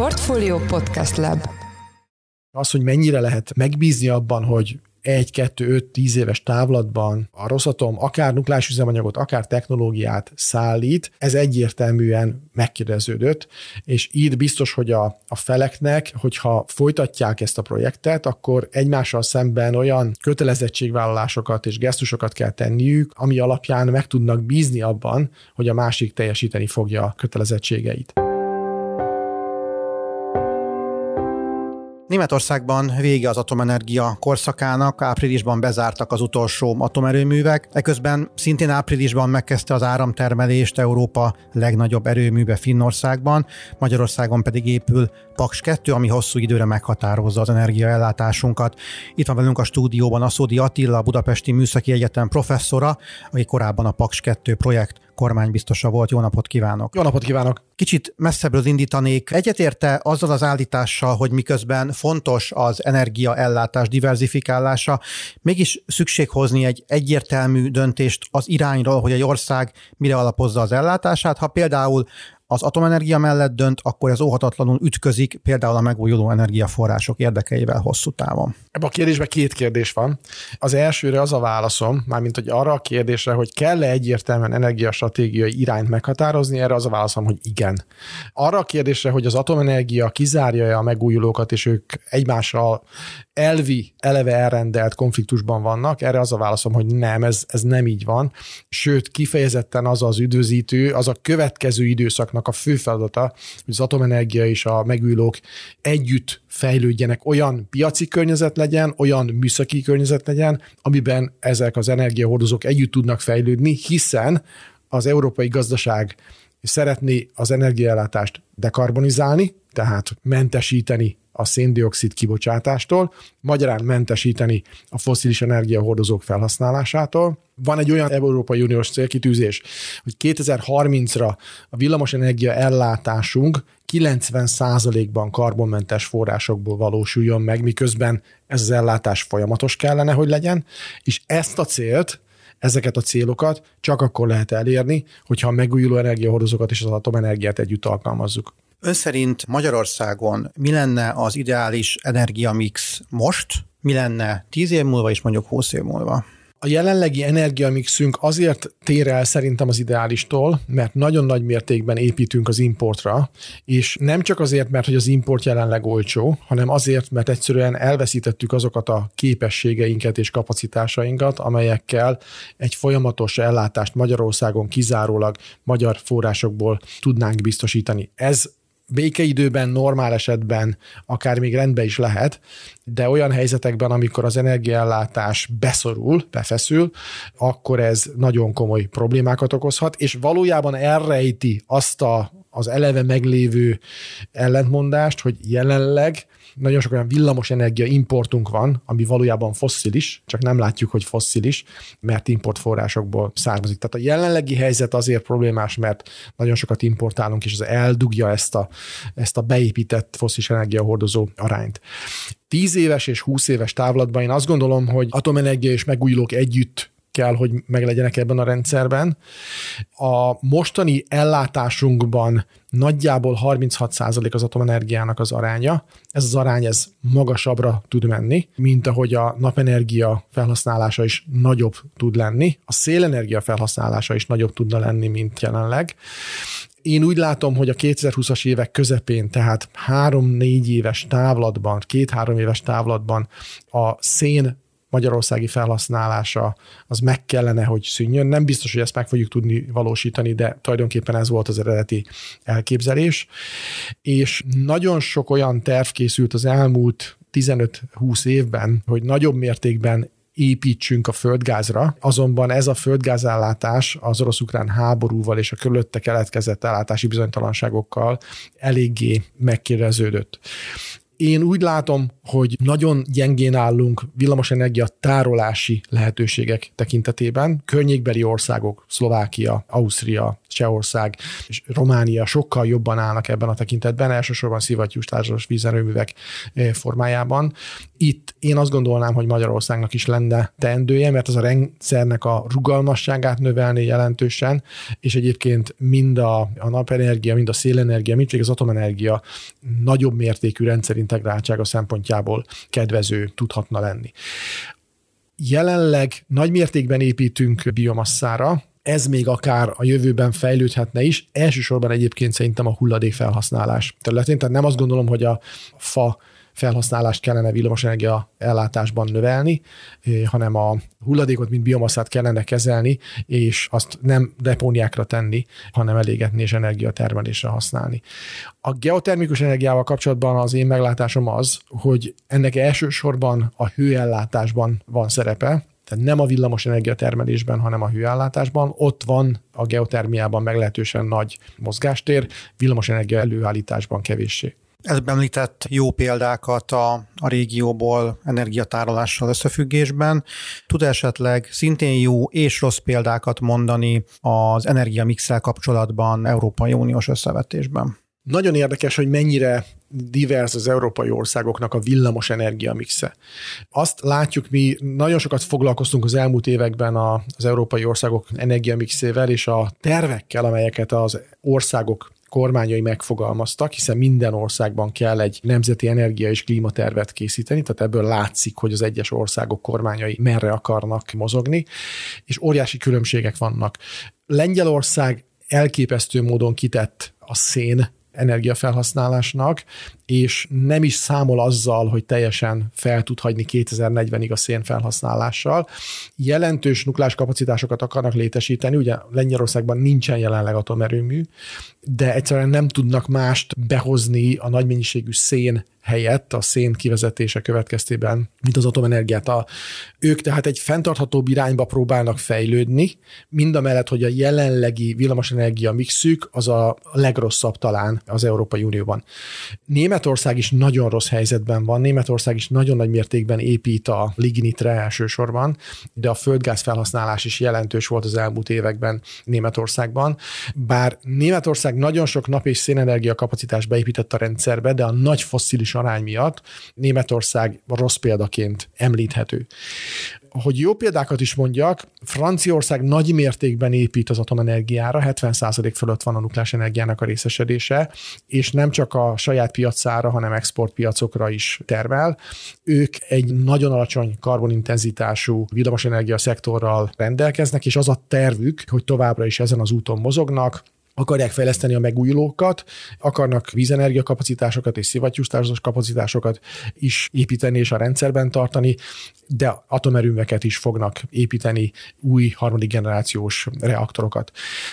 Portfolio Podcast Lab Az, hogy mennyire lehet megbízni abban, hogy egy, kettő, öt, tíz éves távlatban a Rosatom akár nukleáris üzemanyagot, akár technológiát szállít, ez egyértelműen megkérdeződött, és így biztos, hogy a, a feleknek, hogyha folytatják ezt a projektet, akkor egymással szemben olyan kötelezettségvállalásokat és gesztusokat kell tenniük, ami alapján meg tudnak bízni abban, hogy a másik teljesíteni fogja a kötelezettségeit. Németországban vége az atomenergia korszakának, áprilisban bezártak az utolsó atomerőművek, eközben szintén áprilisban megkezdte az áramtermelést Európa legnagyobb erőműve Finnországban, Magyarországon pedig épül Paks 2, ami hosszú időre meghatározza az energiaellátásunkat. Itt van velünk a stúdióban Aszódi Attila, a Budapesti Műszaki Egyetem professzora, aki korábban a Paks 2 projekt kormánybiztosa volt. Jó napot kívánok! Jó napot kívánok! Kicsit messzebbről indítanék. Egyetérte azzal az állítással, hogy miközben fontos az energiaellátás diversifikálása, mégis szükség hozni egy egyértelmű döntést az irányról, hogy egy ország mire alapozza az ellátását. Ha például az atomenergia mellett dönt, akkor ez óhatatlanul ütközik például a megújuló energiaforrások érdekeivel hosszú távon. Ebben a kérdésben két kérdés van. Az elsőre az a válaszom, mármint hogy arra a kérdésre, hogy kell-e egyértelműen energiastratégiai irányt meghatározni, erre az a válaszom, hogy igen. Arra a kérdésre, hogy az atomenergia kizárja-e a megújulókat, és ők egymással elvi, eleve elrendelt konfliktusban vannak, erre az a válaszom, hogy nem, ez, ez nem így van. Sőt, kifejezetten az az üdvözítő, az a következő időszaknak a fő feladata, hogy az atomenergia és a megújulók együtt fejlődjenek, olyan piaci környezet legyen, olyan műszaki környezet legyen, amiben ezek az energiahordozók együtt tudnak fejlődni, hiszen az európai gazdaság szeretné az energiaellátást dekarbonizálni, tehát mentesíteni a széndiokszid kibocsátástól, magyarán mentesíteni a foszilis energiahordozók felhasználásától. Van egy olyan Európai Uniós célkitűzés, hogy 2030-ra a villamosenergia ellátásunk 90%-ban karbonmentes forrásokból valósuljon meg, miközben ez az ellátás folyamatos kellene, hogy legyen, és ezt a célt ezeket a célokat csak akkor lehet elérni, hogyha a megújuló energiahordozókat és az atomenergiát együtt alkalmazzuk. Ön szerint Magyarországon mi lenne az ideális energiamix most, mi lenne 10 év múlva és mondjuk 20 év múlva? A jelenlegi energiamixünk azért tér el szerintem az ideálistól, mert nagyon nagy mértékben építünk az importra, és nem csak azért, mert hogy az import jelenleg olcsó, hanem azért, mert egyszerűen elveszítettük azokat a képességeinket és kapacitásainkat, amelyekkel egy folyamatos ellátást Magyarországon kizárólag magyar forrásokból tudnánk biztosítani. Ez békeidőben, normál esetben akár még rendben is lehet, de olyan helyzetekben, amikor az energiaellátás beszorul, befeszül, akkor ez nagyon komoly problémákat okozhat, és valójában elrejti azt a, az eleve meglévő ellentmondást, hogy jelenleg nagyon sok olyan villamos energia importunk van, ami valójában fosszilis, csak nem látjuk, hogy fosszilis, mert importforrásokból származik. Tehát a jelenlegi helyzet azért problémás, mert nagyon sokat importálunk, és az eldugja ezt a, ezt a beépített fosszilis energiahordozó arányt. 10 éves és 20 éves távlatban én azt gondolom, hogy atomenergia és megújulók együtt kell, hogy meglegyenek ebben a rendszerben. A mostani ellátásunkban nagyjából 36% az atomenergiának az aránya. Ez az arány ez magasabbra tud menni, mint ahogy a napenergia felhasználása is nagyobb tud lenni. A szélenergia felhasználása is nagyobb tudna lenni, mint jelenleg. Én úgy látom, hogy a 2020-as évek közepén, tehát három-négy éves távlatban, két-három éves távlatban a szén magyarországi felhasználása az meg kellene, hogy szűnjön. Nem biztos, hogy ezt meg fogjuk tudni valósítani, de tulajdonképpen ez volt az eredeti elképzelés. És nagyon sok olyan terv készült az elmúlt 15-20 évben, hogy nagyobb mértékben építsünk a földgázra, azonban ez a földgázállátás az orosz-ukrán háborúval és a körülötte keletkezett ellátási bizonytalanságokkal eléggé megkérdeződött Én úgy látom, hogy nagyon gyengén állunk villamosenergia tárolási lehetőségek tekintetében. Környékbeli országok, Szlovákia, Ausztria, Csehország és Románia sokkal jobban állnak ebben a tekintetben, elsősorban szivattyús társas vízerőművek eh, formájában. Itt én azt gondolnám, hogy Magyarországnak is lenne teendője, mert az a rendszernek a rugalmasságát növelni jelentősen, és egyébként mind a, a napenergia, mind a szélenergia, mind az atomenergia nagyobb mértékű rendszerintegráltsága szempontjából kedvező tudhatna lenni. Jelenleg nagy mértékben építünk biomasszára, ez még akár a jövőben fejlődhetne is, elsősorban egyébként szerintem a hulladék felhasználás területén, tehát nem azt gondolom, hogy a fa felhasználást kellene villamosenergia ellátásban növelni, eh, hanem a hulladékot, mint biomaszát kellene kezelni, és azt nem depóniákra tenni, hanem elégetni és energiatermelésre használni. A geotermikus energiával kapcsolatban az én meglátásom az, hogy ennek elsősorban a hőellátásban van szerepe, tehát nem a villamos energiatermelésben, hanem a hőállátásban. Ott van a geotermiában meglehetősen nagy mozgástér, villamos energia előállításban kevéssé. Ez említett jó példákat a, a régióból energiatárolással összefüggésben. Tud esetleg szintén jó és rossz példákat mondani az energiamixel kapcsolatban Európai Uniós összevetésben? Nagyon érdekes, hogy mennyire divers az európai országoknak a villamos energia mixe. Azt látjuk, mi nagyon sokat foglalkoztunk az elmúlt években az európai országok energiamixével és a tervekkel, amelyeket az országok kormányai megfogalmaztak, hiszen minden országban kell egy nemzeti energia és klímatervet készíteni, tehát ebből látszik, hogy az egyes országok kormányai merre akarnak mozogni, és óriási különbségek vannak. Lengyelország elképesztő módon kitett a szén energiafelhasználásnak, és nem is számol azzal, hogy teljesen fel tud hagyni 2040-ig a szén felhasználással. Jelentős nukleáris kapacitásokat akarnak létesíteni, ugye Lengyelországban nincsen jelenleg atomerőmű, de egyszerűen nem tudnak mást behozni a nagy mennyiségű szén helyett a szén kivezetése következtében, mint az atomenergiát. A, ők tehát egy fenntarthatóbb irányba próbálnak fejlődni, mind a mellett, hogy a jelenlegi villamosenergia mixük az a legrosszabb talán az Európai Unióban. Németország is nagyon rossz helyzetben van, Németország is nagyon nagy mértékben épít a lignitre elsősorban, de a földgáz felhasználás is jelentős volt az elmúlt években Németországban. Bár Németország nagyon sok nap és szénenergia kapacitás beépített a rendszerbe, de a nagy fosszilis arány miatt Németország rossz példaként említhető hogy jó példákat is mondjak, Franciaország nagy mértékben épít az atomenergiára, 70% fölött van a nukleáris energiának a részesedése, és nem csak a saját piacára, hanem exportpiacokra is termel. Ők egy nagyon alacsony karbonintenzitású villamosenergia szektorral rendelkeznek, és az a tervük, hogy továbbra is ezen az úton mozognak, akarják fejleszteni a megújulókat, akarnak vízenergia kapacitásokat és szivattyús kapacitásokat is építeni és a rendszerben tartani, de atomerőműveket is fognak építeni, új harmadik generációs reaktorokat.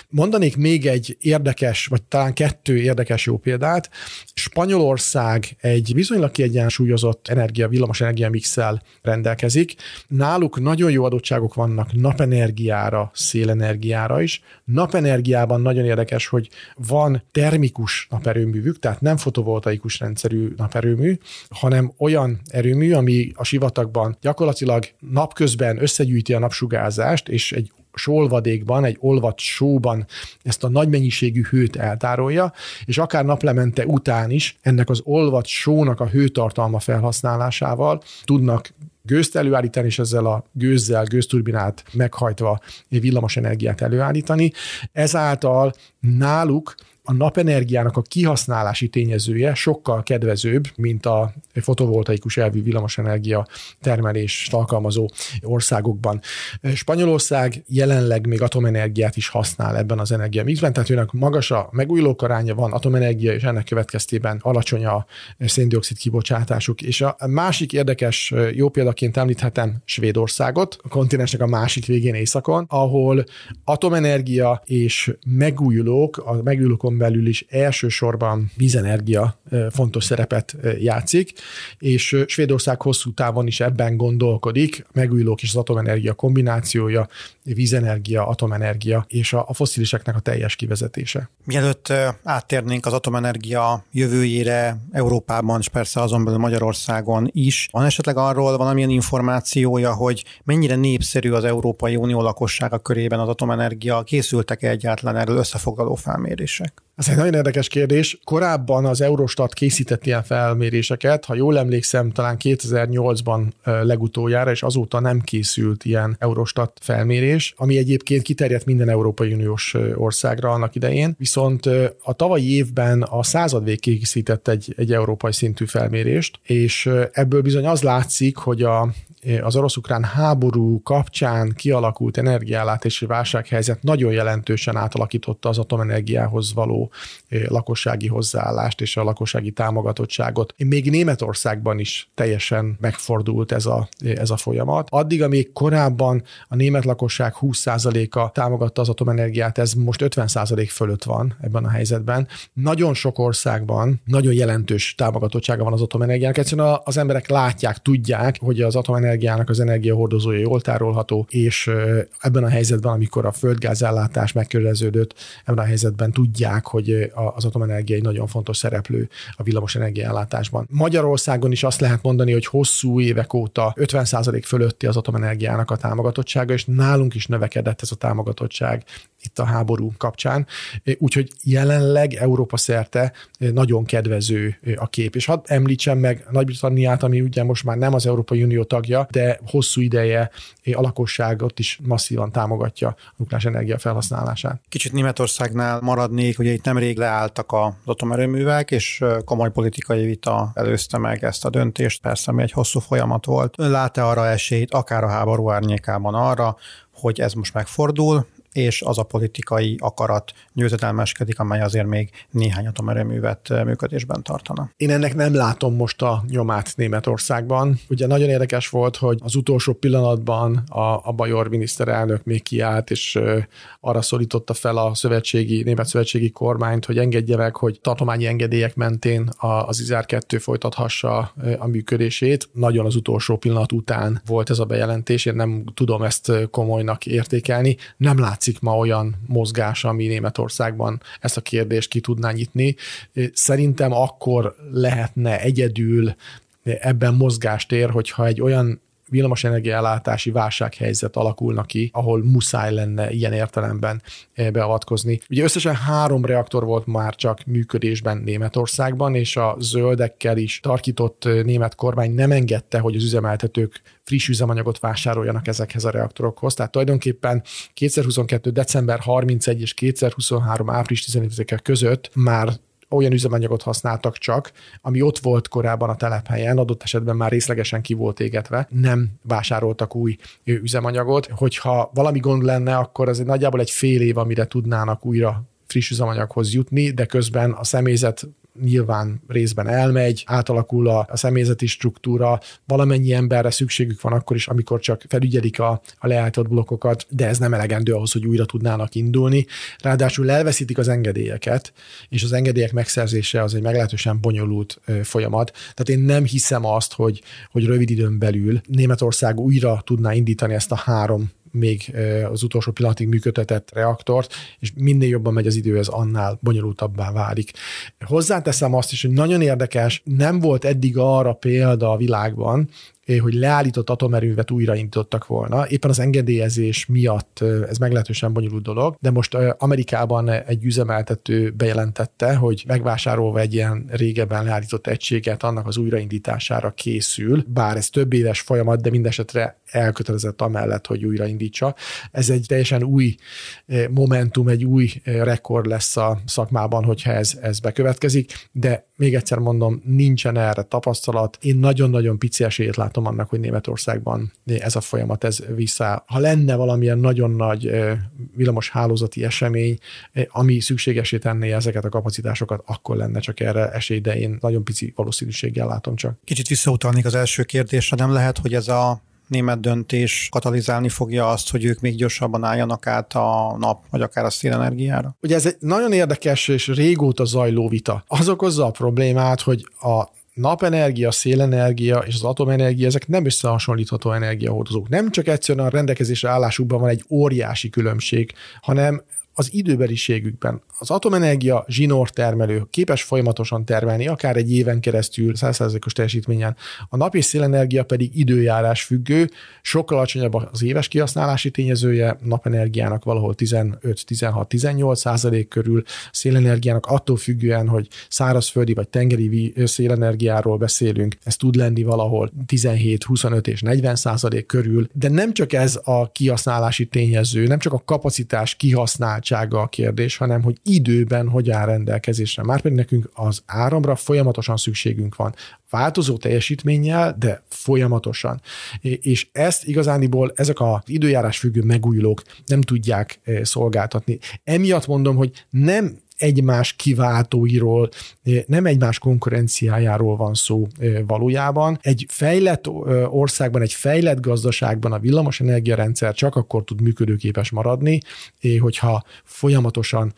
Mondanék még egy érdekes, vagy talán kettő érdekes jó példát. Spanyolország egy viszonylag kiegyensúlyozott energia, villamos energia mixel rendelkezik. Náluk nagyon jó adottságok vannak napenergiára, szélenergiára is. Napenergiában nagyon érdekes, hogy van termikus naperőművük, tehát nem fotovoltaikus rendszerű naperőmű, hanem olyan erőmű, ami a sivatagban gyakorlatilag napközben összegyűjti a napsugárzást, és egy solvadékban, egy olvat sóban ezt a nagy mennyiségű hőt eltárolja, és akár naplemente után is ennek az olvat sónak a hőtartalma felhasználásával tudnak gőzt előállítani, és ezzel a gőzzel, gőzturbinát meghajtva villamos energiát előállítani. Ezáltal náluk a napenergiának a kihasználási tényezője sokkal kedvezőbb, mint a fotovoltaikus elvű villamosenergia termelés alkalmazó országokban. Spanyolország jelenleg még atomenergiát is használ ebben az energiamixben, tehát őnek magas a megújulók aránya van, atomenergia, és ennek következtében alacsony a széndiokszid kibocsátásuk. És a másik érdekes, jó példaként említhetem Svédországot, a kontinensnek a másik végén északon, ahol atomenergia és megújulók, a megújulókon Európán belül is elsősorban vízenergia fontos szerepet játszik, és Svédország hosszú távon is ebben gondolkodik, megújulók és az atomenergia kombinációja, vízenergia, atomenergia és a, a fossziliseknek a teljes kivezetése. Mielőtt áttérnénk az atomenergia jövőjére Európában, és persze azon belül Magyarországon is, van esetleg arról valamilyen információja, hogy mennyire népszerű az Európai Unió lakossága körében az atomenergia, készültek-e egyáltalán erről összefoglaló felmérések? Ez egy nagyon érdekes kérdés. Korábban az Eurostat készített ilyen felméréseket, ha jól emlékszem, talán 2008-ban legutoljára, és azóta nem készült ilyen Eurostat felmérés, ami egyébként kiterjedt minden Európai Uniós országra annak idején. Viszont a tavalyi évben a századvég készített egy, egy európai szintű felmérést, és ebből bizony az látszik, hogy a, az orosz-ukrán háború kapcsán kialakult energiállátási válsághelyzet nagyon jelentősen átalakította az atomenergiához való eh, lakossági hozzáállást és a lakossági támogatottságot. Még Németországban is teljesen megfordult ez a, eh, ez a folyamat. Addig, amíg korábban a német lakosság 20%-a támogatta az atomenergiát, ez most 50% fölött van ebben a helyzetben. Nagyon sok országban nagyon jelentős támogatottsága van az atomenergiának. Egyszerűen az emberek látják, tudják, hogy az atomenergia energiának az energiahordozója jól tárolható, és ebben a helyzetben, amikor a földgázellátás megkörüleződött, ebben a helyzetben tudják, hogy az atomenergia egy nagyon fontos szereplő a villamos energiállátásban. Magyarországon is azt lehet mondani, hogy hosszú évek óta 50% fölötti az atomenergiának a támogatottsága, és nálunk is növekedett ez a támogatottság itt a háború kapcsán. Úgyhogy jelenleg Európa szerte nagyon kedvező a kép. És hadd említsem meg Nagy-Britanniát, ami ugye most már nem az Európai Unió tagja, de hosszú ideje a lakosságot is masszívan támogatja a nukleáris energia felhasználását. Kicsit Németországnál maradnék, ugye itt nemrég leálltak az atomerőművek, és komoly politikai vita előzte meg ezt a döntést, persze mi egy hosszú folyamat volt. Lát-e arra esélyt, akár a háború árnyékában arra, hogy ez most megfordul, és az a politikai akarat győzedelmeskedik, amely azért még néhány atomerőművet eh, működésben tartana. Én ennek nem látom most a nyomát Németországban. Ugye nagyon érdekes volt, hogy az utolsó pillanatban a, a Bajor miniszterelnök még kiállt, és arra szólította fel a szövetségi, német szövetségi kormányt, hogy engedje meg, hogy tartományi engedélyek mentén az Izár 2 folytathassa a működését. Nagyon az utolsó pillanat után volt ez a bejelentés, én nem tudom ezt komolynak értékelni. Nem látszik látszik ma olyan mozgás, ami Németországban ezt a kérdést ki tudná nyitni. Szerintem akkor lehetne egyedül ebben mozgástér, hogyha egy olyan villamosenergia ellátási válsághelyzet alakulna ki, ahol muszáj lenne ilyen értelemben beavatkozni. Ugye összesen három reaktor volt már csak működésben Németországban, és a zöldekkel is tarkított német kormány nem engedte, hogy az üzemeltetők friss üzemanyagot vásároljanak ezekhez a reaktorokhoz. Tehát tulajdonképpen 2022. december 31 és 2023. április 15 között már olyan üzemanyagot használtak csak, ami ott volt korábban a telephelyen, adott esetben már részlegesen ki volt égetve, nem vásároltak új üzemanyagot. Hogyha valami gond lenne, akkor ez nagyjából egy fél év, amire tudnának újra friss üzemanyaghoz jutni, de közben a személyzet nyilván részben elmegy, átalakul a, a személyzeti struktúra, valamennyi emberre szükségük van akkor is, amikor csak felügyelik a, a leállított blokkokat, de ez nem elegendő ahhoz, hogy újra tudnának indulni. Ráadásul elveszítik az engedélyeket, és az engedélyek megszerzése az egy meglehetősen bonyolult folyamat. Tehát én nem hiszem azt, hogy, hogy rövid időn belül Németország újra tudná indítani ezt a három még az utolsó pillanatig működtetett reaktort, és minél jobban megy az idő, ez annál bonyolultabbá válik. Hozzáteszem azt is, hogy nagyon érdekes, nem volt eddig arra példa a világban, hogy leállított atomerővet újraindítottak volna. Éppen az engedélyezés miatt ez meglehetősen bonyolult dolog, de most Amerikában egy üzemeltető bejelentette, hogy megvásárolva egy ilyen régebben leállított egységet, annak az újraindítására készül, bár ez több éves folyamat, de mindesetre elkötelezett amellett, hogy újraindítsa. Ez egy teljesen új momentum, egy új rekord lesz a szakmában, hogyha ez, ez bekövetkezik, de még egyszer mondom, nincsen erre tapasztalat. Én nagyon-nagyon pici esélyt látom annak, hogy Németországban ez a folyamat ez vissza. Ha lenne valamilyen nagyon nagy villamos hálózati esemény, ami szükségesé tenné ezeket a kapacitásokat, akkor lenne csak erre esély, de én nagyon pici valószínűséggel látom csak. Kicsit visszautalnék az első kérdésre, nem lehet, hogy ez a német döntés katalizálni fogja azt, hogy ők még gyorsabban álljanak át a nap, vagy akár a szélenergiára? Ugye ez egy nagyon érdekes és régóta zajló vita. Az okozza a problémát, hogy a napenergia, szélenergia és az atomenergia, ezek nem összehasonlítható energiahordozók. Nem csak egyszerűen a rendelkezésre állásukban van egy óriási különbség, hanem az időbeliségükben. Az atomenergia zsinór termelő képes folyamatosan termelni, akár egy éven keresztül 100%-os teljesítményen. A nap és szélenergia pedig időjárás függő, sokkal alacsonyabb az éves kihasználási tényezője, napenergiának valahol 15-16-18 százalék körül, szélenergiának attól függően, hogy szárazföldi vagy tengeri szélenergiáról beszélünk, ez tud lenni valahol 17, 25 és 40 százalék körül, de nem csak ez a kihasználási tényező, nem csak a kapacitás kihasznált kihasználtsága a kérdés, hanem hogy időben hogy áll rendelkezésre. Márpedig nekünk az áramra folyamatosan szükségünk van. Változó teljesítménnyel, de folyamatosan. És ezt igazániból ezek az időjárás függő megújulók nem tudják eh, szolgáltatni. Emiatt mondom, hogy nem egymás kiváltóiról, nem egymás konkurenciájáról van szó valójában. Egy fejlett országban, egy fejlett gazdaságban a villamosenergia rendszer csak akkor tud működőképes maradni, hogyha folyamatosan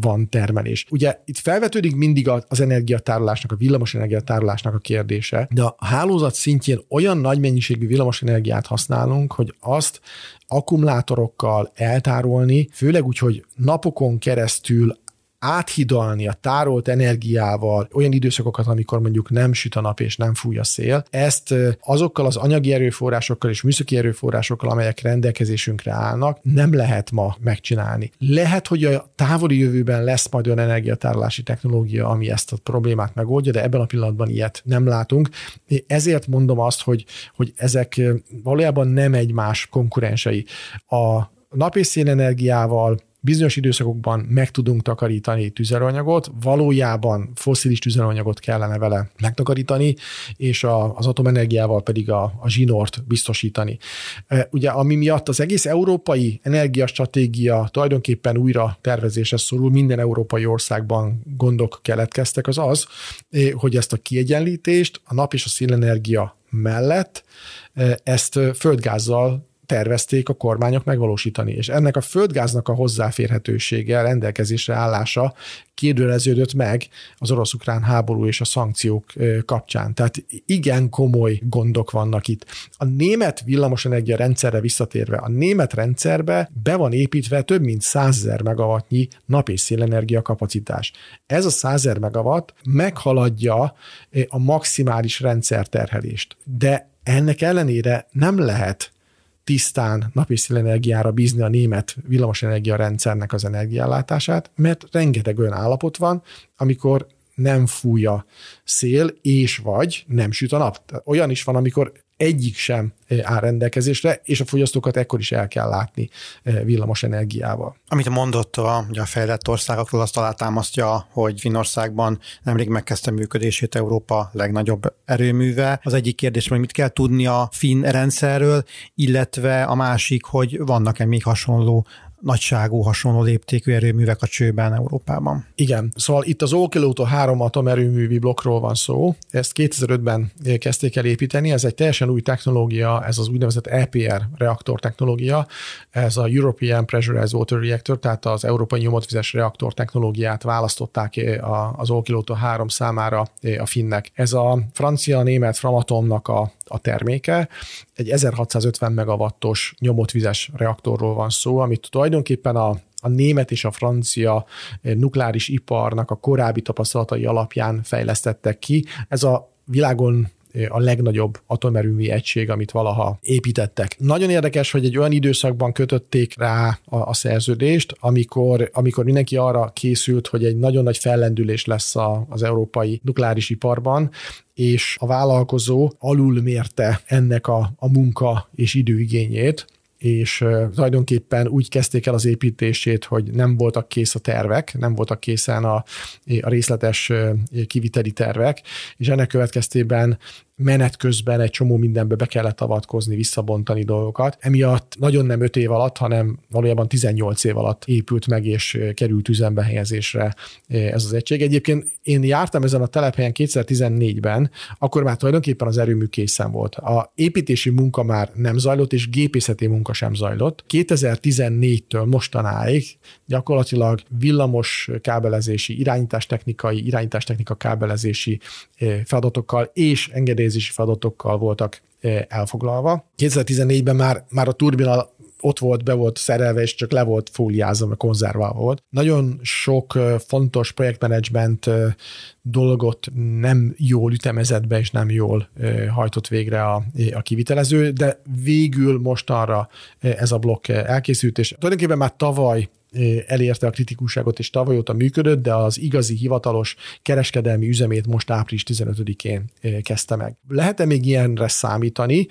van termelés. Ugye itt felvetődik mindig az energiatárolásnak, a villamosenergiatárolásnak a kérdése, de a hálózat szintjén olyan nagy mennyiségű villamosenergiát használunk, hogy azt akkumulátorokkal eltárolni, főleg úgy, hogy napokon keresztül áthidalni a tárolt energiával olyan időszakokat, amikor mondjuk nem süt a nap és nem fúj a szél, ezt azokkal az anyagi erőforrásokkal és műszaki erőforrásokkal, amelyek rendelkezésünkre állnak, nem lehet ma megcsinálni. Lehet, hogy a távoli jövőben lesz majd olyan energiatárolási technológia, ami ezt a problémát megoldja, de ebben a pillanatban ilyet nem látunk. Ezért mondom azt, hogy, hogy ezek valójában nem egymás konkurensei. A nap és szélenergiával bizonyos időszakokban meg tudunk takarítani tüzelőanyagot, valójában foszilis tüzelőanyagot kellene vele megtakarítani, és a, az atomenergiával pedig a, a zsinort biztosítani. E, ugye, ami miatt az egész európai energiastratégia tulajdonképpen újra tervezésre szorul, minden európai országban gondok keletkeztek, az az, hogy ezt a kiegyenlítést a nap és a szélenergia mellett e, ezt földgázzal tervezték a kormányok megvalósítani. És ennek a földgáznak a hozzáférhetősége, rendelkezésre állása kérdőreződött meg az orosz-ukrán háború és a szankciók kapcsán. Tehát igen komoly gondok vannak itt. A német villamosenergia rendszerre visszatérve, a német rendszerbe be van építve több mint 100 ezer megawattnyi nap- és szélenergia kapacitás. Ez a 100 ezer megawatt meghaladja a maximális rendszerterhelést. De ennek ellenére nem lehet tisztán napi szélenergiára bízni a német villamosenergia rendszernek az energiállátását, mert rengeteg olyan állapot van, amikor nem fúj a szél, és vagy nem süt a nap. Olyan is van, amikor egyik sem eh, áll rendelkezésre, és a fogyasztókat ekkor is el kell látni eh, villamos energiával. Amit mondott a, a fejlett országokról, azt alátámasztja, hogy Finnországban nemrég megkezdte működését Európa legnagyobb erőműve. Az egyik kérdés, hogy mit kell tudni a finn rendszerről, illetve a másik, hogy vannak-e még hasonló nagyságú, hasonló léptékű erőművek a csőben Európában. Igen, szóval itt az Olkiluoto 3 atomerőművi blokkról van szó. Ezt 2005-ben kezdték el építeni, ez egy teljesen új technológia, ez az úgynevezett EPR reaktor technológia, ez a European Pressurized Water Reactor, tehát az európai nyomotvizes reaktor technológiát választották az Olkiluoto 3 számára a finnek. Ez a francia-német Framatomnak a a terméke. Egy 1650 megawattos nyomotvizes reaktorról van szó, amit tulajdonképpen a a német és a francia nukleáris iparnak a korábbi tapasztalatai alapján fejlesztettek ki. Ez a világon a legnagyobb atomerőmű egység, amit valaha építettek. Nagyon érdekes, hogy egy olyan időszakban kötötték rá a, a szerződést, amikor, amikor mindenki arra készült, hogy egy nagyon nagy fellendülés lesz a, az európai nukleáris iparban, és a vállalkozó alulmérte ennek a, a munka és időigényét, és tulajdonképpen úgy kezdték el az építését, hogy nem voltak kész a tervek, nem voltak készen a, a részletes kiviteli tervek, és ennek következtében menet közben egy csomó mindenbe be kellett avatkozni, visszabontani dolgokat. Emiatt nagyon nem 5 év alatt, hanem valójában 18 év alatt épült meg és került üzembe helyezésre ez az egység. Egyébként én jártam ezen a telephelyen 2014-ben, akkor már tulajdonképpen az erőmű készen volt. A építési munka már nem zajlott, és gépészeti munka sem zajlott. 2014-től mostanáig gyakorlatilag villamos kábelezési, irányítástechnikai, irányítástechnika kábelezési feladatokkal és engedélyezési feladatokkal voltak elfoglalva. 2014-ben már, már a turbina ott volt, be volt szerelve, és csak le volt fóliázva, mert konzerválva volt. Nagyon sok fontos projektmenedzsment dolgot nem jól ütemezett be, és nem jól hajtott végre a, a kivitelező, de végül mostanra ez a blokk elkészült, és tulajdonképpen már tavaly elérte a kritikusságot, és tavaly óta működött, de az igazi hivatalos kereskedelmi üzemét most április 15-én kezdte meg. Lehet-e még ilyenre számítani?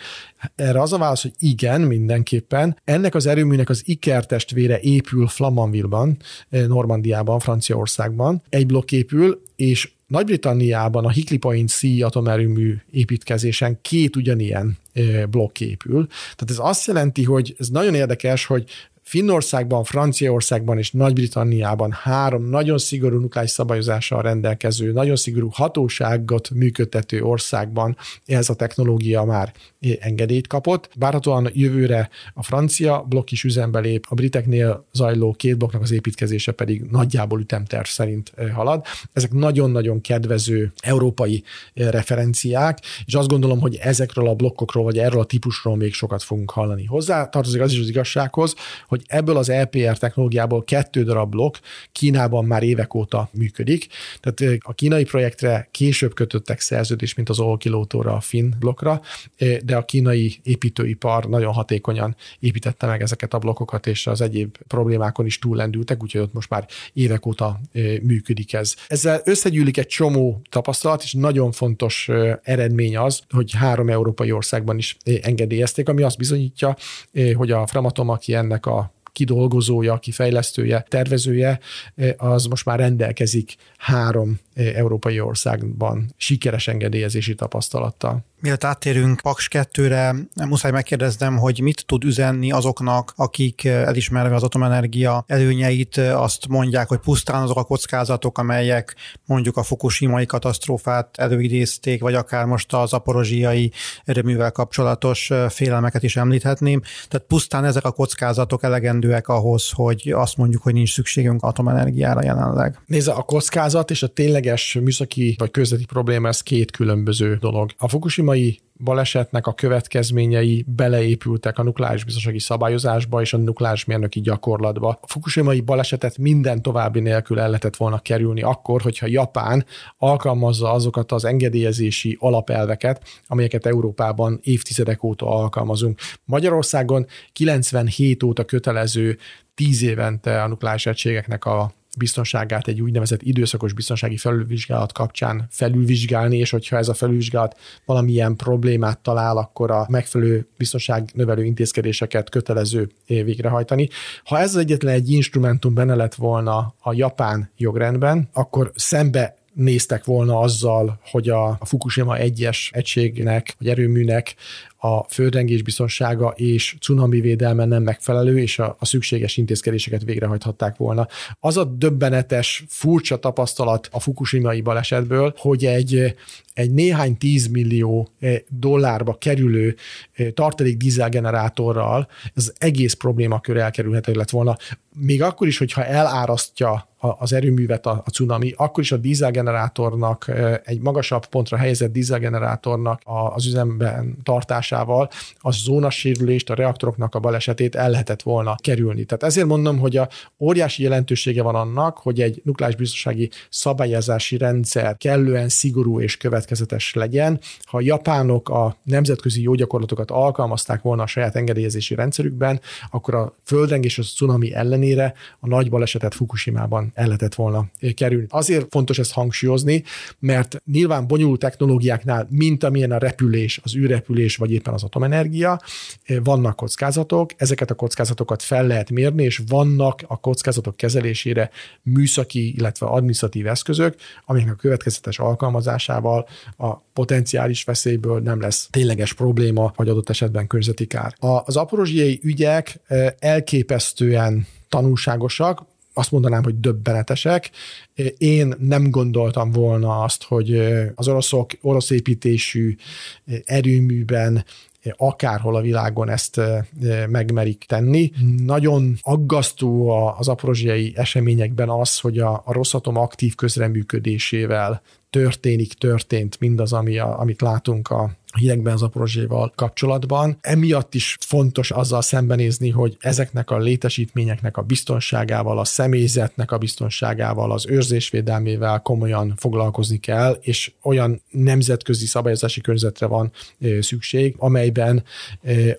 Erre az a válasz, hogy igen, mindenképpen. Ennek az erőműnek az Iker testvére épül Flamanville-ban, Normandiában, Franciaországban. Egy blokk épül, és nagy-Britanniában a Hickley Point C atomerőmű építkezésen két ugyanilyen blokk épül. Tehát ez azt jelenti, hogy ez nagyon érdekes, hogy Finnországban, Franciaországban és Nagy-Britanniában három nagyon szigorú nukleáris szabályozással rendelkező, nagyon szigorú hatóságot működtető országban ez a technológia már engedélyt kapott. Várhatóan jövőre a francia blokk is üzembe lép, a briteknél zajló két blokknak az építkezése pedig nagyjából ütemterv szerint halad. Ezek nagyon-nagyon kedvező európai referenciák, és azt gondolom, hogy ezekről a blokkokról, vagy erről a típusról még sokat fogunk hallani. Hozzá tartozik az is az igazsághoz, hogy ebből az LPR technológiából kettő darab blokk Kínában már évek óta működik. Tehát a kínai projektre később kötöttek szerződést, mint az Olkilotóra, a finn blokkra, de a kínai építőipar nagyon hatékonyan építette meg ezeket a blokkokat, és az egyéb problémákon is túllendültek, úgyhogy ott most már évek óta működik ez. Ezzel összegyűlik egy csomó tapasztalat, és nagyon fontos eredmény az, hogy három európai országban is engedélyezték, ami azt bizonyítja, hogy a Framatom, aki ennek a kidolgozója, kifejlesztője, tervezője, az most már rendelkezik három európai országban sikeres engedélyezési tapasztalattal. Mielőtt áttérünk Paks 2-re, muszáj megkérdeznem, hogy mit tud üzenni azoknak, akik elismerve az atomenergia előnyeit azt mondják, hogy pusztán azok a kockázatok, amelyek mondjuk a fukushimai katasztrófát előidézték, vagy akár most az aporozsiai erőművel kapcsolatos félelmeket is említhetném. Tehát pusztán ezek a kockázatok elegendőek ahhoz, hogy azt mondjuk, hogy nincs szükségünk atomenergiára jelenleg. Nézd, a kockázat és a tényleges műszaki vagy közveti probléma, ez két különböző dolog. A Fukushima fukushimai balesetnek a következményei beleépültek a nukleáris biztonsági szabályozásba és a nukleáris mérnöki gyakorlatba. A fukushimai balesetet minden további nélkül el lehetett volna kerülni akkor, hogyha Japán alkalmazza azokat az engedélyezési alapelveket, amelyeket Európában évtizedek óta alkalmazunk. Magyarországon 97 óta kötelező 10 évente a nukleáris egységeknek a biztonságát egy úgynevezett időszakos biztonsági felülvizsgálat kapcsán felülvizsgálni, és hogyha ez a felülvizsgálat valamilyen problémát talál, akkor a megfelelő biztonság növelő intézkedéseket kötelező végrehajtani. Ha ez egyetlen egy instrumentum benne lett volna a japán jogrendben, akkor szembe néztek volna azzal, hogy a Fukushima egyes egységnek, vagy erőműnek a földrengés biztonsága és cunami védelme nem megfelelő, és a, a szükséges intézkedéseket végrehajthatták volna. Az a döbbenetes, furcsa tapasztalat a fukushimai balesetből, hogy egy, egy néhány tízmillió eh, dollárba kerülő eh, tartalék dízelgenerátorral ez egész problémakör elkerülhető lett volna. Még akkor is, hogyha elárasztja az erőművet a, a cunami, akkor is a dízelgenerátornak, eh, egy magasabb pontra helyezett dízelgenerátornak az üzemben tartása használásával a zónasérülést, a reaktoroknak a balesetét el lehetett volna kerülni. Tehát ezért mondom, hogy a óriási jelentősége van annak, hogy egy nukleáris biztonsági szabályozási rendszer kellően szigorú és következetes legyen. Ha a japánok a nemzetközi jó gyakorlatokat alkalmazták volna a saját engedélyezési rendszerükben, akkor a földrengés és a cunami ellenére a nagy balesetet Fukushima-ban el lehetett volna kerülni. Azért fontos ezt hangsúlyozni, mert nyilván bonyolult technológiáknál, mint amilyen a repülés, az űrrepülés, vagy éppen az atomenergia. Vannak kockázatok, ezeket a kockázatokat fel lehet mérni, és vannak a kockázatok kezelésére műszaki, illetve administratív eszközök, amiknek a következetes alkalmazásával a potenciális veszélyből nem lesz tényleges probléma, vagy adott esetben környezeti kár. Az aporozsiai ügyek elképesztően tanulságosak, azt mondanám, hogy döbbenetesek. Én nem gondoltam volna azt, hogy az oroszok orosz építésű erőműben akárhol a világon ezt megmerik tenni. Nagyon aggasztó az aporozsiai eseményekben az, hogy a, a Rosszatom aktív közreműködésével történik, történt mindaz, ami a, amit látunk a hidegben Zaporozséval kapcsolatban. Emiatt is fontos azzal szembenézni, hogy ezeknek a létesítményeknek a biztonságával, a személyzetnek a biztonságával, az őrzésvédelmével komolyan foglalkozni kell, és olyan nemzetközi szabályozási környezetre van szükség, amelyben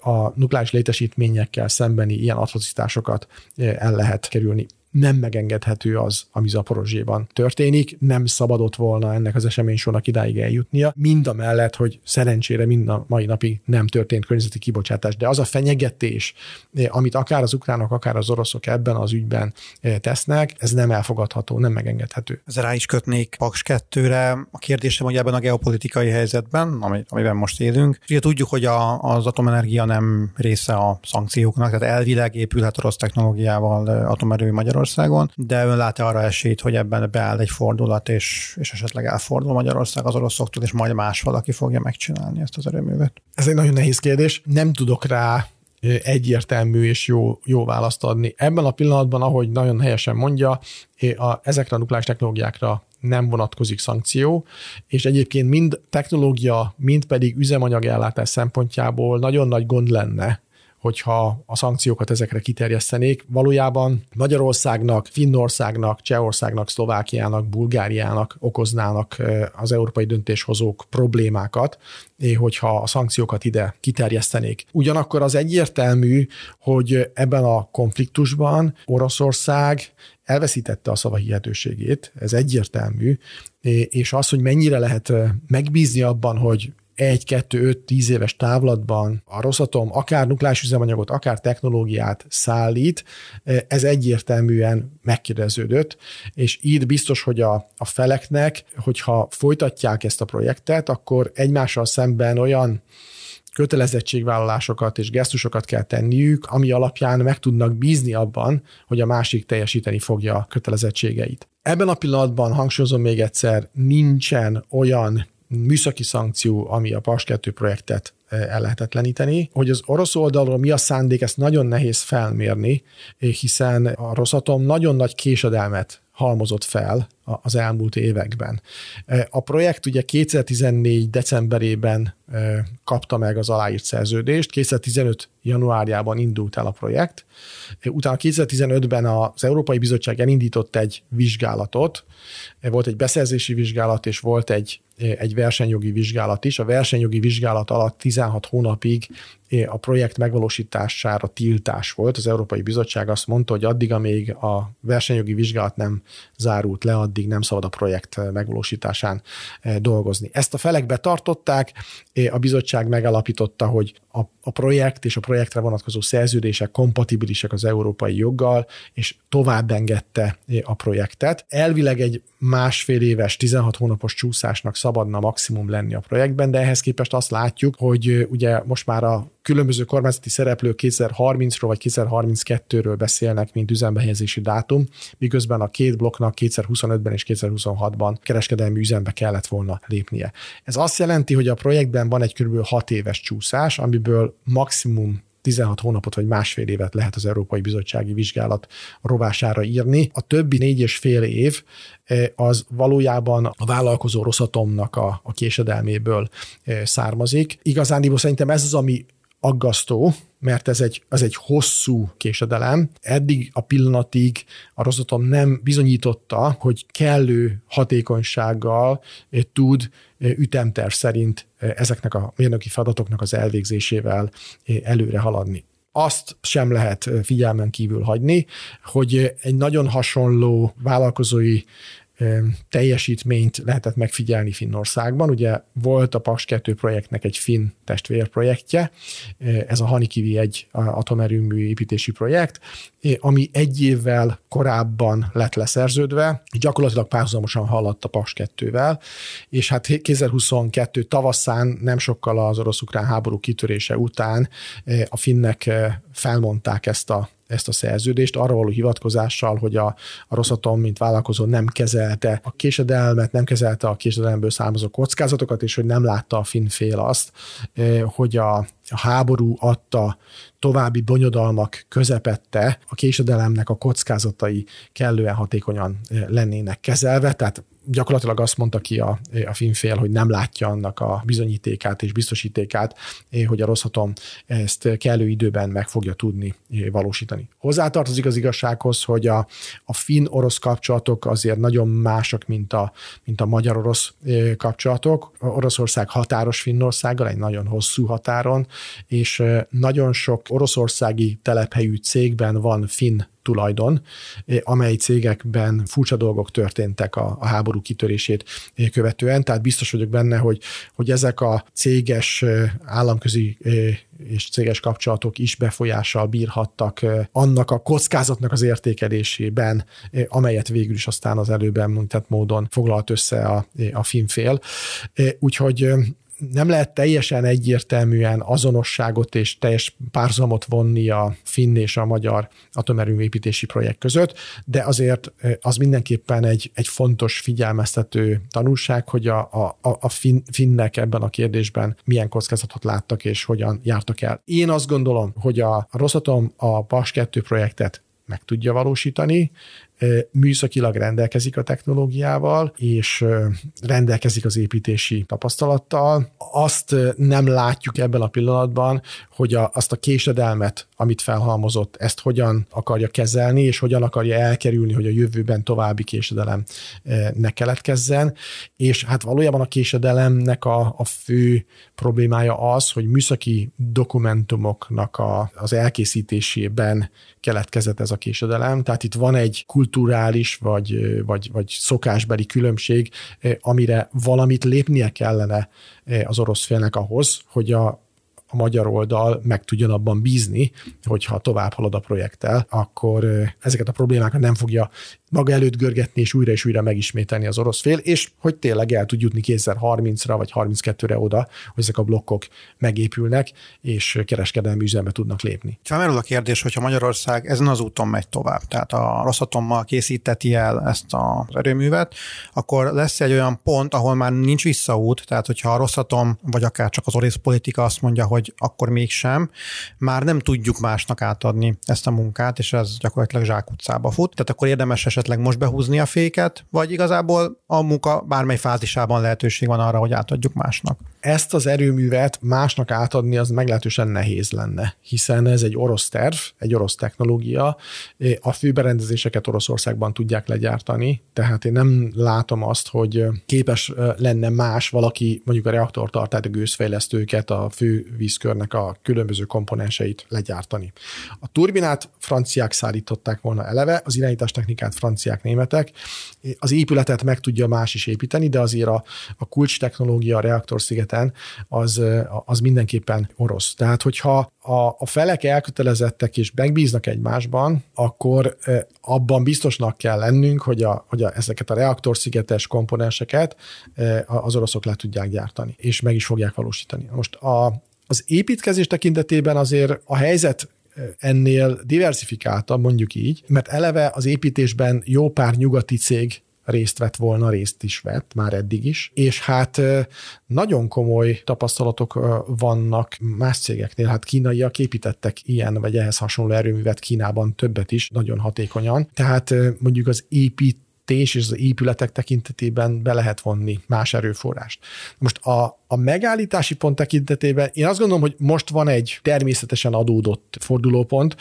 a nukleáris létesítményekkel szembeni ilyen atrocitásokat el lehet kerülni nem megengedhető az, ami Zaporozséban történik, nem szabadott volna ennek az eseménysornak idáig eljutnia, mind a mellett, hogy szerencsére mind a mai napig nem történt környezeti kibocsátás, de az a fenyegetés, eh, amit akár az ukránok, akár az oroszok ebben az ügyben eh, tesznek, ez nem elfogadható, nem megengedhető. Ez rá is kötnék Paks 2-re. A kérdésem, hogy ebben a geopolitikai helyzetben, amiben most élünk, ugye tudjuk, hogy a, az atomenergia nem része a szankcióknak, tehát elvileg épülhet orosz technológiával eh, atomerő Magyarország Magyarországon, de ön lát arra esélyt, hogy ebben beáll egy fordulat, és, és esetleg elfordul Magyarország az oroszoktól, és majd más valaki fogja megcsinálni ezt az erőművet? Ez egy nagyon nehéz kérdés. Nem tudok rá egyértelmű és jó, jó választ adni. Ebben a pillanatban, ahogy nagyon helyesen mondja, a, ezekre a nukleáris technológiákra nem vonatkozik szankció, és egyébként mind technológia, mind pedig üzemanyagellátás szempontjából nagyon nagy gond lenne, hogyha a szankciókat ezekre kiterjesztenék. Valójában Magyarországnak, Finnországnak, Csehországnak, Szlovákiának, Bulgáriának okoznának az európai döntéshozók problémákat, hogyha a szankciókat ide kiterjesztenék. Ugyanakkor az egyértelmű, hogy ebben a konfliktusban Oroszország elveszítette a szava hihetőségét, ez egyértelmű, és az, hogy mennyire lehet megbízni abban, hogy egy, kettő, öt, tíz éves távlatban a Rosszatom akár nukleáris üzemanyagot, akár technológiát szállít, ez egyértelműen megkérdeződött, és itt biztos, hogy a, a feleknek, hogyha folytatják ezt a projektet, akkor egymással szemben olyan kötelezettségvállalásokat és gesztusokat kell tenniük, ami alapján meg tudnak bízni abban, hogy a másik teljesíteni fogja a kötelezettségeit. Ebben a pillanatban hangsúlyozom még egyszer, nincsen olyan műszaki szankció, ami a PAS 2 projektet eh, ellehetetleníteni. Hogy az orosz oldalról mi a szándék, ezt nagyon nehéz felmérni, hiszen a Rosatom nagyon nagy késedelmet halmozott fel az elmúlt években. Eh, a projekt ugye 2014. decemberében kapta meg az aláírt szerződést, 2015 januárjában indult el a projekt, utána 2015-ben az Európai Bizottság elindított egy vizsgálatot, volt egy beszerzési vizsgálat, és volt egy, egy versenyjogi vizsgálat is. A versenyjogi vizsgálat alatt 16 hónapig a projekt megvalósítására tiltás volt. Az Európai Bizottság azt mondta, hogy addig, amíg a versenyjogi vizsgálat nem zárult le, addig nem szabad a projekt megvalósításán dolgozni. Ezt a felek betartották, a bizottság megalapította, hogy a, a projekt és a projektre vonatkozó szerződések kompatibilisek az európai joggal, és tovább engedte a projektet. Elvileg egy másfél éves, 16 hónapos csúszásnak szabadna maximum lenni a projektben, de ehhez képest azt látjuk, hogy ugye most már a különböző kormányzati szereplők 2030-ról vagy 2032-ről beszélnek, mint üzembehelyezési dátum, miközben a két blokknak 2025-ben és 2026-ban kereskedelmi üzembe kellett volna lépnie. Ez azt jelenti, hogy a projektben van egy kb. 6 éves csúszás, amiből maximum 16 hónapot vagy másfél évet lehet az Európai Bizottsági Vizsgálat rovására írni. A többi négy és fél év eh, az valójában a vállalkozó rosszatomnak a, a késedelméből eh, származik. Igazán szerintem ez az, ami aggasztó, mert ez egy, az egy hosszú késedelem. Eddig a pillanatig a Rosatom nem bizonyította, hogy kellő hatékonysággal eh, tud eh, ütemterv szerint eh, ezeknek a mérnöki feladatoknak az elvégzésével előre haladni azt sem lehet figyelmen kívül hagyni, hogy egy nagyon hasonló vállalkozói teljesítményt lehetett megfigyelni Finnországban. Ugye volt a Paks 2 projektnek egy finn testvérprojektje, ez a Hanikivi egy atomerőmű építési projekt, ami egy évvel korábban lett leszerződve, gyakorlatilag párhuzamosan haladt a Paks 2-vel, és hát 2022 tavaszán nem sokkal az orosz-ukrán háború kitörése után a finnek felmondták ezt a ezt a szerződést, arra való hivatkozással, hogy a, a Rosszatom, mint vállalkozó nem kezelte a késedelmet, nem kezelte a késedelemből származó kockázatokat, és hogy nem látta a finn fél azt, hogy a, a háború adta további bonyodalmak közepette a késedelemnek a kockázatai kellően hatékonyan lennének kezelve, tehát gyakorlatilag azt mondta ki a, a filmfél, hogy nem látja annak a bizonyítékát és biztosítékát, hogy a Rosszatom ezt kellő időben meg fogja tudni valósítani. Hozzátartozik az igazsághoz, hogy a, a finn-orosz kapcsolatok azért nagyon mások, mint a, mint a magyar-orosz kapcsolatok. Oroszország határos Finnországgal, egy nagyon hosszú határon, és nagyon sok oroszországi telephelyű cégben van finn tulajdon, eh, amely cégekben furcsa dolgok történtek a, a háború kitörését eh, követően, tehát biztos vagyok benne, hogy, hogy ezek a céges eh, államközi és céges kapcsolatok is befolyással bírhattak annak a kockázatnak az értékelésében, amelyet végül is aztán az előbb említett módon foglalt össze a, a filmfél. Úgyhogy nem lehet teljesen egyértelműen azonosságot és teljes párzamot vonni a finn és a magyar atomerőmépítési projekt között, de azért az mindenképpen egy, egy fontos figyelmeztető tanulság, hogy a, a, a fin, finnek ebben a kérdésben milyen kockázatot láttak és hogyan jártak el. Én azt gondolom, hogy a, Rosatom a PAS 2 projektet meg tudja valósítani, műszakilag rendelkezik a technológiával, és rendelkezik az építési tapasztalattal. Azt nem látjuk ebben a pillanatban, hogy a, azt a késedelmet, amit felhalmozott, ezt hogyan akarja kezelni, és hogyan akarja elkerülni, hogy a jövőben további késedelem ne keletkezzen. És hát valójában a késedelemnek a, a fő problémája az, hogy műszaki dokumentumoknak a, az elkészítésében keletkezett ez a késedelem. Tehát itt van egy kult kulturális vagy, vagy, vagy szokásbeli különbség, amire valamit lépnie kellene az orosz félnek ahhoz, hogy a, a magyar oldal meg tudjon abban bízni, hogyha tovább halad a projekttel, akkor ezeket a problémákat nem fogja maga előtt görgetni, és újra és újra megismételni az orosz fél, és hogy tényleg el tud jutni 2030-ra vagy 32-re oda, hogy ezek a blokkok megépülnek, és kereskedelmi üzembe tudnak lépni. Felmerül a kérdés, hogyha Magyarország ezen az úton megy tovább, tehát a Rosszatommal készíteti el ezt az erőművet, akkor lesz egy olyan pont, ahol már nincs visszaút, tehát hogyha a Rosszatom, vagy akár csak az orosz politika azt mondja, hogy akkor mégsem, már nem tudjuk másnak átadni ezt a munkát, és ez gyakorlatilag zsákutcába fut. Tehát akkor érdemes esetleg most behúzni a féket, vagy igazából a munka bármely fázisában lehetőség van arra, hogy átadjuk másnak? Ezt az erőművet másnak átadni az meglehetősen nehéz lenne, hiszen ez egy orosz terv, egy orosz technológia, a főberendezéseket Oroszországban tudják legyártani, tehát én nem látom azt, hogy képes lenne más valaki mondjuk a reaktortartályt, a gőzfejlesztőket, a fővízkörnek a különböző komponenseit legyártani. A turbinát franciák szállították volna eleve, az irányítástechnikát franciák, németek. Az épületet meg tudja más is építeni, de azért a, a kulcs technológia a reaktorszigeten az, az mindenképpen orosz. Tehát, hogyha a, a felek elkötelezettek és megbíznak egymásban, akkor abban biztosnak kell lennünk, hogy, a, hogy a, ezeket a reaktorszigetes komponenseket az oroszok le tudják gyártani, és meg is fogják valósítani. Most a, az építkezés tekintetében azért a helyzet ennél diversifikáltabb, mondjuk így, mert eleve az építésben jó pár nyugati cég részt vett volna, részt is vett, már eddig is, és hát nagyon komoly tapasztalatok vannak más cégeknél, hát kínaiak építettek ilyen, vagy ehhez hasonló erőművet Kínában többet is, nagyon hatékonyan, tehát mondjuk az épít és az épületek tekintetében be lehet vonni más erőforrást. Most a, a megállítási pont tekintetében én azt gondolom, hogy most van egy természetesen adódott fordulópont,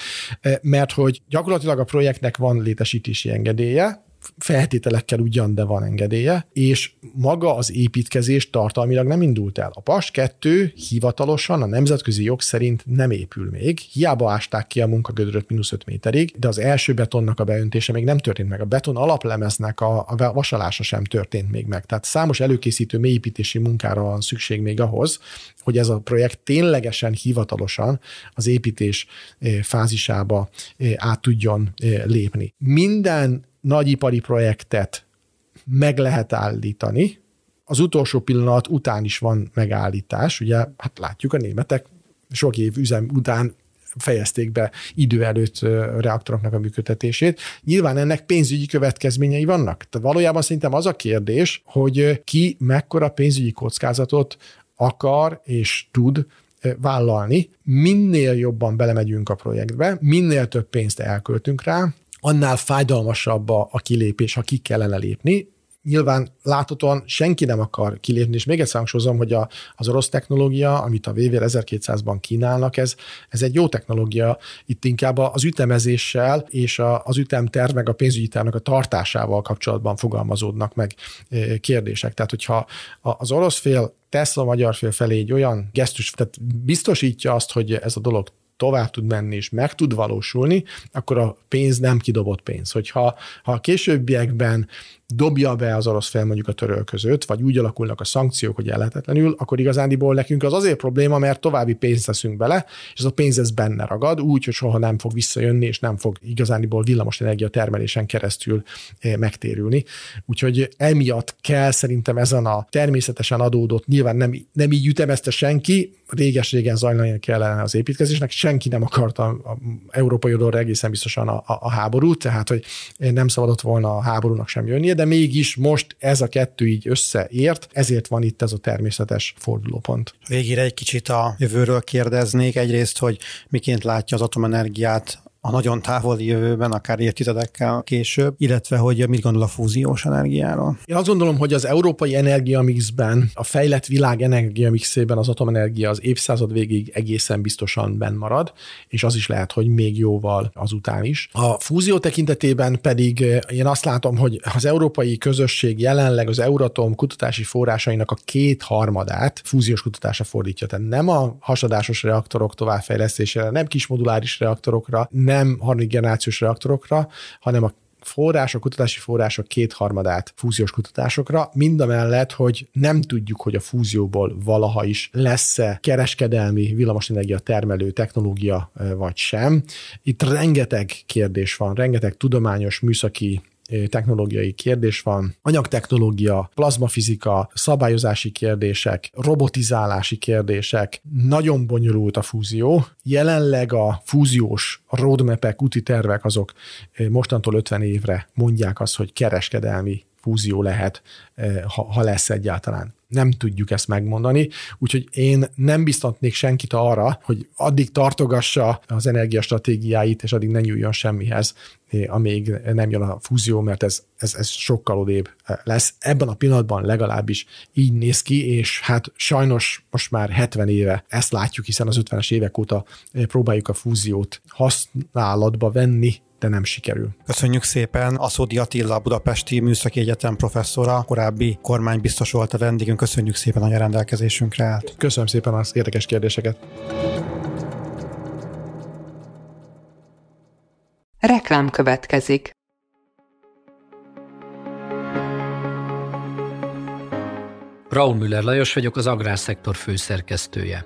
mert hogy gyakorlatilag a projektnek van létesítési engedélye, feltételekkel ugyan, de van engedélye, és maga az építkezés tartalmilag nem indult el. A PAS 2 hivatalosan a nemzetközi jog szerint nem épül még, hiába ásták ki a munkagödröt mínusz 5 méterig, de az első betonnak a beöntése még nem történt meg. A beton alaplemeznek a, a vasalása sem történt még meg. Tehát számos előkészítő mélyépítési munkára van szükség még ahhoz, hogy ez a projekt ténylegesen hivatalosan az építés eh, fázisába eh, át tudjon eh, lépni. Minden nagyipari projektet meg lehet állítani, az utolsó pillanat után is van megállítás, ugye, hát látjuk a németek sok év üzem után fejezték be idő előtt reaktoroknak a működtetését. Nyilván ennek pénzügyi következményei vannak. Tehát valójában szerintem az a kérdés, hogy ki mekkora pénzügyi kockázatot akar és tud vállalni. Minél jobban belemegyünk a projektbe, minél több pénzt elköltünk rá, annál fájdalmasabb a, a kilépés, ha ki kellene lépni. Nyilván láthatóan senki nem akar kilépni, és még egyszer hangsúlyozom, hogy a, az orosz technológia, amit a VV 1200-ban kínálnak, ez, ez egy jó technológia. Itt inkább az ütemezéssel és a, az ütemterv meg a pénzügyi tervnek a tartásával kapcsolatban fogalmazódnak meg kérdések. Tehát, hogyha az orosz fél tesz a magyar fél felé egy olyan gesztus, tehát biztosítja azt, hogy ez a dolog tovább tud menni és meg tud valósulni, akkor a pénz nem kidobott pénz. Hogyha ha a későbbiekben dobja be az orosz fél mondjuk a törölközőt, vagy úgy alakulnak a szankciók, hogy ellehetetlenül, akkor igazándiból nekünk az azért probléma, mert további pénzt teszünk bele, és az a pénz ez benne ragad, úgy, hogy soha nem fog visszajönni, és nem fog igazándiból villamos energia termelésen keresztül eh, megtérülni. Úgyhogy emiatt kell szerintem ezen a természetesen adódott, nyilván nem, nem így ütemezte senki, réges-régen zajlani kellene az építkezésnek, senki nem akarta a európai oldalra egészen biztosan a, a, a háborút, tehát hogy nem szabadott volna a háborúnak sem jönnie, de mégis most ez a kettő így összeért, ezért van itt ez a természetes fordulópont. Végére egy kicsit a jövőről kérdeznék. Egyrészt, hogy miként látja az atomenergiát a nagyon távoli jövőben, akár évtizedekkel később, illetve hogy mit gondol a fúziós energiáról? Én azt gondolom, hogy az európai energiamixben, a fejlett világ energiamixében az atomenergia az évszázad végig egészen biztosan benn marad, és az is lehet, hogy még jóval azután is. A fúzió tekintetében pedig eh, én azt látom, hogy az európai közösség jelenleg az Euratom kutatási forrásainak a kétharmadát fúziós kutatásra fordítja. Tehát nem a hasadásos reaktorok továbbfejlesztésére, nem kismoduláris reaktorokra, nem harmadik generációs reaktorokra, hanem a források, kutatási források kétharmadát fúziós kutatásokra, mind a mellett, hogy nem tudjuk, hogy a fúzióból valaha is lesz-e kereskedelmi villamosenergia termelő technológia vagy sem. Itt rengeteg kérdés van, rengeteg tudományos, műszaki technológiai kérdés van, anyagtechnológia, plazmafizika, szabályozási kérdések, robotizálási kérdések, nagyon bonyolult a fúzió. Jelenleg a fúziós roadmap úti tervek azok mostantól 50 évre mondják azt, hogy kereskedelmi fúzió lehet, ha, ha lesz egyáltalán nem tudjuk ezt megmondani, úgyhogy én nem biztatnék senkit arra, hogy addig tartogassa az energiastratégiáit, és addig ne nyúljon semmihez, amíg nem jön a fúzió, mert ez, ez, ez sokkal odébb lesz. Ebben a pillanatban legalábbis így néz ki, és hát sajnos most már 70 éve ezt látjuk, hiszen az 50-es évek óta próbáljuk a fúziót használatba venni, de nem sikerül. Köszönjük szépen. Aszódi Attila, Budapesti Műszaki Egyetem professzora, korábbi kormánybiztos volt a vendégünk. Köszönjük szépen, hogy a rendelkezésünkre állt. Köszönöm szépen az érdekes kérdéseket. Reklám következik. Raúl Müller Lajos vagyok, az Agrárszektor főszerkesztője.